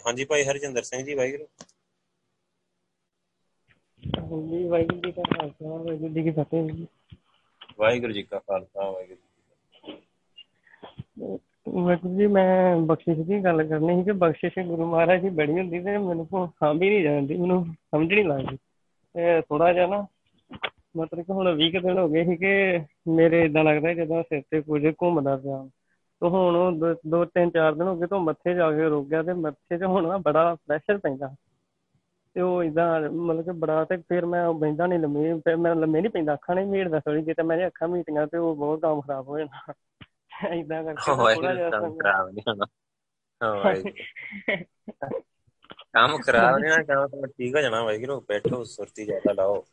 ਕੇ ਹਾਂਜੀ ਭਾਈ ਹਰਜਿੰਦਰ ਸਿੰਘ ਜੀ ਵਾਹਿਗੁਰੂ। ਹਾਂਜੀ ਵਾਹਿਗੁਰੂ ਜੀ ਕਾ ਖਾਲਸਾ ਵਾਹਿਗੁਰੂ ਜੀ ਕੀ ਫਤਿਹ ਜੀ। ਵਾਹਿਗੁਰੂ ਜੀ ਕਾ ਖਾਲਸਾ ਵਾਹਿਗੁਰੂ। ਵਾਹਿਗੁਰੂ ਜੀ ਮੈਂ ਬਖਸ਼ਿਸ਼ ਦੀ ਗੱਲ ਕਰਨੀ ਸੀ ਕਿ ਬਖਸ਼ਿਸ਼ ਗੁਰੂ ਮਹਾਰਾਜ ਦੀ ਬੜੀ ਹੁੰਦੀ ਤੇ ਮੈਨੂੰ ਕੋ ਸਾਂਭੀ ਨਹੀਂ ਜਾਂਦੀ ਮੈਨੂੰ ਸਮਝ ਨਹੀਂ ਲੱਗਦੀ। ਤੇ ਥੋੜਾ ਜਿਹਾ ਨਾ ਮਤਲਬ ਕਿ ਹੁਣ 20 ਕੁ ਦਿਨ ਹੋ ਗਏ ਸੀ ਕਿ ਮੇਰੇ ਇਦਾਂ ਲੱਗਦਾ ਜਦੋਂ ਸਿਰ ਤੇ ਕੁਝ ਘੁੰਮਦਾ ਪਿਆ। ਤੇ ਹੁਣ ਉਹ ਦੋ- ਦੋ ਤਿੰਨ ਚਾਰ ਦਿਨ ਹੋ ਗਏ ਤੋਂ ਮੱਥੇ ਜਾ ਕੇ ਰੁਕ ਗਿਆ ਤੇ ਮੱਥੇ 'ਚ ਹੁਣ ਨਾ ਬੜਾ ਪ੍ਰੈਸ਼ਰ ਪੈਂਦਾ। ਤੇ ਉਹ ਇਦਾਂ ਮਤਲਬ ਕਿ ਬੜਾ ਤੇ ਫਿਰ ਮੈਂ ਬੈਂਦਾ ਨਹੀਂ ਲੰਮੇ ਫਿਰ ਮੈਂ ਲੰਮੇ ਨਹੀਂ ਪੈਂਦਾ ਅੱਖਾਂ ਨਹੀਂ ਮੀਟਦਾ ਥੋੜੀ ਜੇ ਤੇ ਮੈਂ ਅੱਖਾਂ ਮੀਟੀਆਂ ਤੇ ਉਹ ਬਹੁਤ ਕੰਮ ਖਰਾਬ ਹੋ ਜਾਣਾ ਇਦਾਂ ਕਰਕੇ ਥੋੜਾ ਜਿਹਾ ਖਰਾਬ ਨਹੀਂ ਹੋਣਾ। ਕੰਮ ਖਰਾਬ ਨਹੀਂ ਹੋਣਾ ਕੰਮ ਤਾਂ ਠੀਕ ਹੋ ਜਾਣਾ ਵਾਹਿਗੁਰੂ ਬੈਠੋ ਸੁਰਤੀ ਜ਼ਿਆਦਾ ਲਾਓ।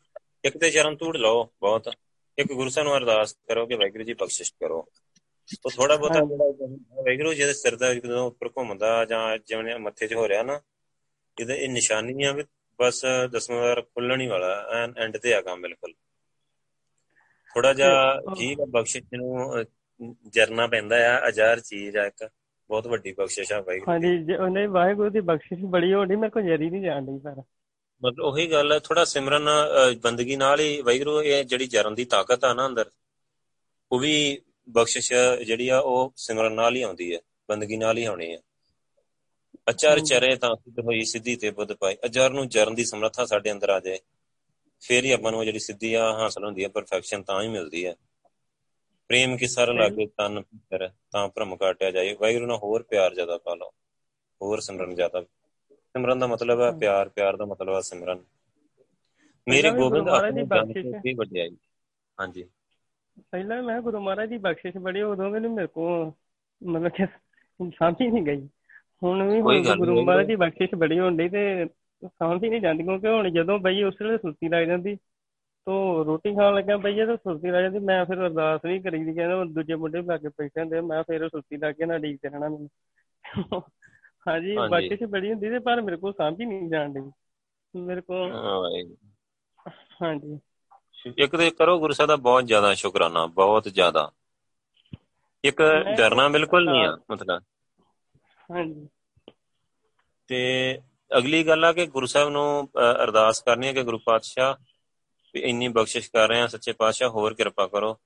ਇੱਕ ਤੇ ਚਰਨ ਧੂੜ ਲਾਓ ਬਹੁਤ। ਇੱਕ ਗੁਰੂ ਸਾਹਿਬ ਨੂੰ ਅਰਦਾਸ ਕਰੋ ਕਿ ਵਾਹਿਗੁਰੂ ਜੀ ਬਖਸ਼ਿਸ਼ ਕਰੋ। ਉਹ ਥੋੜਾ ਬਹੁਤਾ ਜਿਹੜਾ ਵਾਹਿਗੁਰੂ ਜਿਹਦੇ ਸਿਰ ਦਾ ਜਦੋਂ ਉੱਪਰ ਘੁੰਮਦਾ ਜਾਂ ਜਿਵੇਂ ਮੱਥੇ 'ਚ ਹੋ ਰਿਹਾ ਨਾ ਇਹਦੇ ਇਹ ਨਿਸ਼ਾਨੀ ਆ ਵੀ ਬਸ ਦਸਵਾਂ ਵਾਰ ਖੁੱਲਣ ਹੀ ਵਾਲਾ ਐਨ ਐਂਡ ਤੇ ਆ ਕੰਮ ਬਿਲਕੁਲ। ਥੋੜਾ ਜਿਹਾ ਆ ਬਖਸ਼ਿਸ਼ ਨੂੰ ਜਰਨਾ ਪੈਂਦਾ ਆ ਅਜ਼ਾਰ ਚੀਜ਼ ਆ ਇੱਕ ਬਹੁਤ ਵੱਡੀ ਬਖਸ਼ਿਸ਼ ਆ ਦੀ। ਹਾਂਜੀ ਉਹਨੇ ਵਾਹਿਗੁਰੂ ਦੀ ਬਖਸ਼ਿਸ਼ ਬੜੀ ਹੋਣੀ ਮੇਰੇ ਕੋਲ ਜਰੀ ਨਹੀਂ ਜਾਣ ਡਈ ਪਰ। ਮਤਲਬ ਉਹੀ ਗੱਲ ਹੈ ਥੋੜਾ ਸਿਮਰਨ ਬੰਦਗੀ ਨਾਲ ਹੀ ਵਾਹਿਗੁਰੂ ਇਹ ਜਿਹੜੀ ਜਰਨ ਦੀ ਤਾਕਤ ਆ ਨਾ ਅੰਦਰ ਉਹ ਵੀ ਬਖਸ਼ਿਸ਼ ਜਿਹੜੀ ਆ ਉਹ ਸਿਮਰਨ ਨਾਲ ਹੀ ਆਉਂਦੀ ਹੈ ਬੰਦਗੀ ਨਾਲ ਹੀ ਆਉਣੀ ਹੈ। ਅਚਰ ਚਰੇ ਤਾਂ ਸਿੱਧ ਹੋਈ ਸਿੱਧੀ ਤੇ ਬੁੱਧ ਪਾਈ। ਅਜਰ ਨੂੰ ਜਰਨ ਦੀ ਸਮਰੱਥਾ ਸਾਡੇ ਅੰਦਰ ਆ ਜਾਏ ਫੇਰ ਹੀ ਆਪਾਂ ਨੂੰ ਜਿਹੜੀ ਸਿੱਧੀ ਆ ਹਾਸਲ ਹੁੰਦੀ ਹੈ ਪਰਫੈਕਸ਼ਨ ਤਾਂ ਹੀ ਮਿਲਦੀ ਹੈ। ਪ੍ਰੇਮ ਕੀ ਸਰ ਲਾਗੇ ਤਨ ਭੀਤਰ ਤਾਂ ਭਰਮ ਕਾਟਿਆ ਜਾਏ। ਵਾਹਿਗੁਰੂ ਨਾਲ ਹੋਰ ਪਿਆਰ ਜ਼ਿਆਦਾ ਪਾ ਲਓ ਹੋਰ ਸਿਮਰਨ ਜ਼ਿਆਦਾ। ਸਿਮਰਨ ਦਾ ਮਤਲਬ ਹੈ ਪਿਆਰ ਪਿਆਰ ਦਾ ਮਤਲਬ ਹੈ ਸਿਮਰਨ। ਮੇਰੇ ਗੋਬਿੰਦ ਦੀ ਆਪਣੇ ਬਖਸ਼ਿਸ਼ ਵੀ ਵਡਿਆਈ। ਹਾਂਜੀ। ਪਹਿਲਾਂ ਮੈਂ ਗੁਰੂ ਮਹਾਰਾਜ ਦੀ ਬਖਸ਼ਿਸ਼ ਬੜੀ ਉਦੋਂ ਵੀ ਨੀ ਮੇਰੇ ਕੋ ਮਤਲਬ ਕਿ ਹੀ ਨਹੀਂ ਗਈ। ਹੁਣ ਵੀ ਗੁਰੂ ਮਹਾਰਾਜ ਦੀ ਬਖਸ਼ਿਸ਼ ਬੜੀ ਹੁੰਦੀ ਤੇ ਹੀ ਨਹੀਂ ਜਾਂਦੀ ਕਿਉਂਕਿ ਹੁਣ ਜਦੋਂ ਬਈ ਉਸ ਵੇਲੇ ਸੁਰਤੀ ਲੱਗ ਜਾਂਦੀ ਤੋ ਰੋਟੀ ਖਾਣ ਲੱਗਿਆ ਬਈਏ ਤਾਂ ਸੁਰਤੀ ਲੱਗ ਜਾਂਦੀ ਮੈਂ ਫਿਰ ਅਰਦਾਸ ਵੀ ਕਰੀਦੀ ਕਹਿੰਦਾ ਦੂਜੇ ਮੁੰਡੇ ਵੀ ਲਾਗੇ ਬੈਠੇ ਹੁੰਦੇ ਮੈਂ ਫਿਰ ਸੁਰਤੀ ਲੱਗ ਕੇ ਨਾ ਡੀਕ ਤੇ ਰਹਿਣਾ ਮੈਨੂੰ। ਹਾਂਜੀ। ਬਖਸ਼ਿਸ਼ ਬੜੀ ਹੁੰਦੀ ਤੇ ਪਰ ਮੇਰੇ ਸਮਝ ਹੀ ਨਹੀਂ ਜਾਂਦੀ ਮੇਰੇ ਵਾਹਿਗੁਰੂ। ਹਾਂਜੀ। ਇੱਕ ਤੇ ਕਰੋ ਗੁਰੂ ਸਾਹਿਬ ਦਾ ਬਹੁਤ ਜ਼ਿਆਦਾ ਸ਼ੁਕਰਾਨਾ ਬਹੁਤ ਜ਼ਿਆਦਾ। ਇੱਕ ਡਰਨਾ ਬਿਲਕੁਲ ਨਹੀਂ ਆ ਮਤਲਬ। ਹਾਂਜੀ। ਤੇ ਅਗਲੀ ਗੱਲ ਆ ਕਿ ਗੁਰੂ ਸਾਹਿਬ ਨੂੰ ਅਰਦਾਸ ਕਰਨੀ ਹੈ ਕਿ ਗੁਰੂ ਪਾਤਸ਼ਾਹ ਵੀ ਇੰਨੀ ਬਖਸ਼ਿਸ਼ ਕਰ ਰਹੇ ਆ ਸੱਚੇ ਪਾਤਸ਼ਾਹ ਹੋਰ ਕਿਰਪਾ ਕਰੋ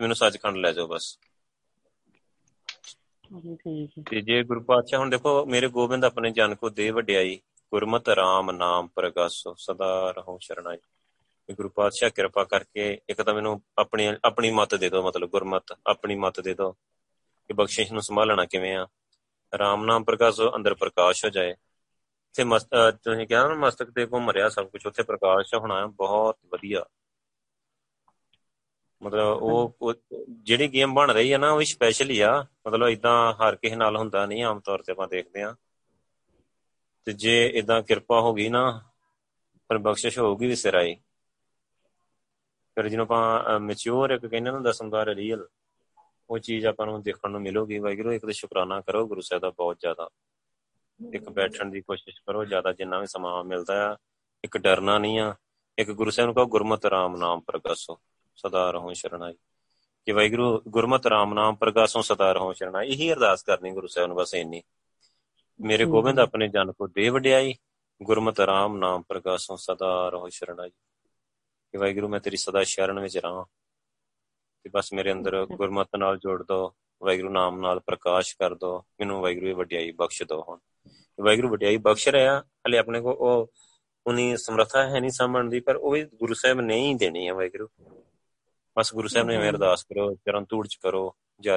ਮੈਨੂੰ ਸੱਚਖੰਡ ਲੈ ਜਾਓ ਬਸ। ਤੇ ਜੇ ਗੁਰੂ ਪਾਤਸ਼ਾਹ ਹੁਣ ਦੇਖੋ ਮੇਰੇ ਗੋਬਿੰਦ ਆਪਣੇ ਜਨ ਕੋ ਦੇ ਵਡਿਆਈ ਗੁਰਮਤਿ ਰਾਮ ਨਾਮ ਪ੍ਰਗਾਸੋ ਸਦਾ ਰਹੋ ਸ਼ਰਣਾਈ। ਵੀ ਗੁਰੂ ਪਾਤਸ਼ਾਹ ਕਿਰਪਾ ਕਰਕੇ ਇੱਕ ਤਾਂ ਮੈਨੂੰ ਆਪਣੀ ਆਪਣੀ ਮਤ ਦੇ ਦਿਓ, ਮਤਲਬ ਗੁਰਮਤ, ਆਪਣੀ ਮਤ ਦੇ ਦਿਓ ਕਿ ਬਖਸ਼ਿਸ਼ ਨੂੰ ਸੰਭਾਲਣਾ ਕਿਵੇਂ ਆ। ਰਾਮ ਨਾਮ ਪ੍ਰਕਾਸ਼ੋ ਅੰਦਰ ਪ੍ਰਕਾਸ਼ ਹੋ ਜਾਏ। ਤੇ ਮਸਤ, ਅਹ ਤੁਸੀਂ ਕਿਹਾ ਨਾ ਮਸਤਕ ਤੇ ਘੁੰਮ ਰਿਹਾ ਸਭ ਕੁਝ ਉੱਥੇ ਪ੍ਰਕਾਸ਼ ਹੋਣਾ ਹੈ ਬਹੁਤ ਵਧੀਆ। ਮਤਲਬ ਉਹ ਉਹ ਜਿਹੜੀ ਗੇਮ ਬਣ ਰਹੀ ਹੈ ਨਾ, ਉਹ ਸਪੈਸ਼ਲ ਹੀ ਆ। ਮਤਲਬ ਇਦਾਂ ਹਰ ਕਿਸੇ ਨਾਲ ਹੁੰਦਾ ਨਹੀਂ, ਆਮ ਤੌਰ ਤੇ ਆਪਾਂ ਦੇਖਦੇ ਆ ਤੇ ਜੇ ਇਦਾਂ ਕਿਰਪਾ ਹੋ ਗਈ ਨਾ ਪਰ ਬਖਸ਼ਿਸ਼ ਹੋਊਗੀ ਵੀ ਸਿਰਾਈ ਫਿਰ ਜਿਹਨੂੰ ਆਪਾਂ ਮੈਚੁਰ ਇੱਕ ਕਹਿੰਦੇ ਨਾ ਦਸਮਦਾਰ ਰੀਅਲ ਉਹ ਚੀਜ਼ ਆਪਾਂ ਨੂੰ ਦੇਖਣ ਨੂੰ ਮਿਲੂਗੀ। ਵਾਹਿਗੁਰੂ ਇੱਕ ਤੇ ਸ਼ੁਕਰਾਨਾ ਕਰੋ ਗੁਰੂ ਸਾਹਿਬ ਦਾ ਬਹੁਤ ਜ਼ਿਆਦਾ। ਇੱਕ ਬੈਠਣ ਦੀ ਕੋਸ਼ਿਸ਼ ਕਰੋ ਜ਼ਿਆਦਾ ਜਿੰਨਾ ਵੀ ਸਮਾਂ ਮਿਲਦਾ ਆ ਇੱਕ ਡਰਨਾ ਨਹੀਂ ਆ। ਇੱਕ ਗੁਰੂ ਸਾਹਿਬ ਨੂੰ ਕਹੋ ਗੁਰਮਤਿ ਰਾਮ ਨਾਮ ਪ੍ਰਗਾਸੋ ਸਦਾ ਰਹੋ ਸ਼ਰਣਾਈ। ਕਿ ਵਾਹਿਗੁਰੂ ਗੁਰਮਤਿ ਰਾਮ ਨਾਮ ਪ੍ਰਗਾਸੋ ਸਦਾ ਰਹੋ ਸ਼ਰਣਾਈ। ਇਹੀ ਅਰਦਾਸ ਕਰਨੀ ਗੁਰੂ ਸਾਹਿਬ ਨੂੰ ਬਸ ਇੰਨੀ। ਮੇਰੇ ਗੋਬਿੰਦ ਆਪਣੇ ਜਨ ਕੋ ਦੇ ਵਡਿਆਈ ਗੁਰਮਤਿ ਰਾਮ ਨਾਮ ਪ੍ਰਗਾਸੋ ਸਦਾ ਰਹੋ ਸ਼ਰਣਾਈ। ਕਿ ਵਾਹਿਗੁਰੂ ਮੈਂ ਤੇਰੀ ਸਦਾ ਸ਼ਰਨ ਵਿੱਚ ਰਹਾਂ। ਤੇ ਬਸ ਮੇਰੇ ਅੰਦਰ ਗੁਰਮਤਿ ਨਾਲ ਜੋੜ ਦੋ ਵਾਹਿਗੁਰੂ ਨਾਮ ਨਾਲ ਪ੍ਰਕਾਸ਼ ਕਰ ਦੋ ਮੈਨੂੰ ਵਾਹਿਗੁਰੂ ਦੀ ਵਡਿਆਈ ਬਖਸ਼ ਦੋ ਹੁਣ। ਵਾਹਿਗੁਰੂ ਵਡਿਆਈ ਬਖਸ਼ ਰਿਹਾ ਹਲੇ ਆਪਣੇ ਕੋ ਉਹ ਉਨੀ ਸਮਰੱਥਾ ਹੈ ਨਹੀਂ ਸਾਂਭਣ ਦੀ ਪਰ ਉਹ ਵੀ ਗੁਰੂ ਸਾਹਿਬ ਨੇ ਹੀ ਦੇਣੀ ਹੈ ਵਾਹਿਗੁਰੂ। ਬਸ ਗੁਰੂ ਸਾਹਿਬ ਨੇ ਐਵੇਂ ਅਰਦਾਸ ਕਰੋ ਚਰਨ ਧੂੜ ਚ ਕਰੋ ਜ਼ਿਆਦਾ